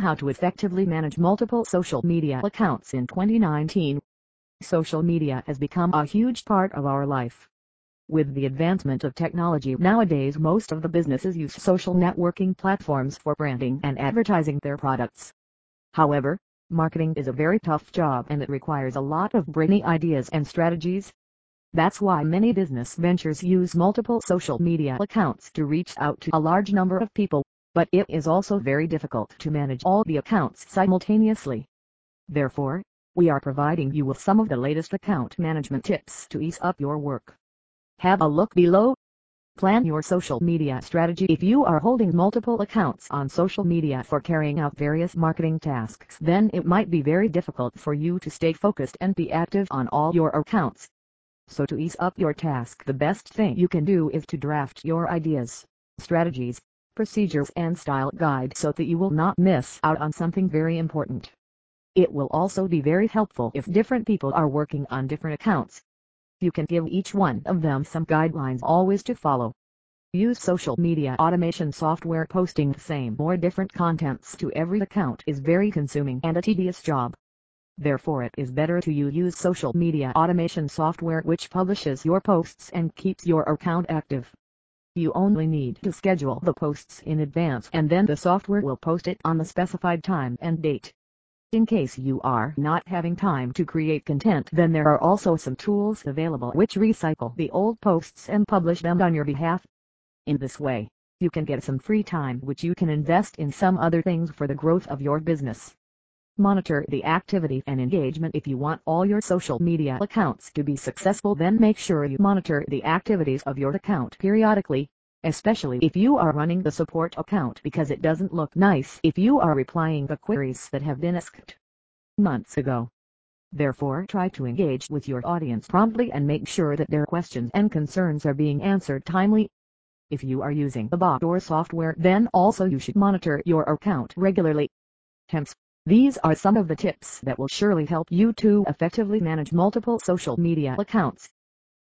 How to effectively manage multiple social media accounts in 2019. Social media has become a huge part of our life. With the advancement of technology nowadays most of the businesses use social networking platforms for branding and advertising their products. However, marketing is a very tough job and it requires a lot of brainy ideas and strategies. That's why many business ventures use multiple social media accounts to reach out to a large number of people but it is also very difficult to manage all the accounts simultaneously. Therefore, we are providing you with some of the latest account management tips to ease up your work. Have a look below. Plan your social media strategy if you are holding multiple accounts on social media for carrying out various marketing tasks then it might be very difficult for you to stay focused and be active on all your accounts. So to ease up your task the best thing you can do is to draft your ideas, strategies, procedures and style guide so that you will not miss out on something very important. It will also be very helpful if different people are working on different accounts. You can give each one of them some guidelines always to follow. Use social media automation software posting the same or different contents to every account is very consuming and a tedious job. Therefore it is better to use social media automation software which publishes your posts and keeps your account active. You only need to schedule the posts in advance and then the software will post it on the specified time and date. In case you are not having time to create content then there are also some tools available which recycle the old posts and publish them on your behalf. In this way, you can get some free time which you can invest in some other things for the growth of your business. Monitor the activity and engagement if you want all your social media accounts to be successful then make sure you monitor the activities of your account periodically, especially if you are running the support account because it doesn't look nice if you are replying the queries that have been asked months ago. Therefore try to engage with your audience promptly and make sure that their questions and concerns are being answered timely. If you are using the bot or software then also you should monitor your account regularly. Hence, these are some of the tips that will surely help you to effectively manage multiple social media accounts.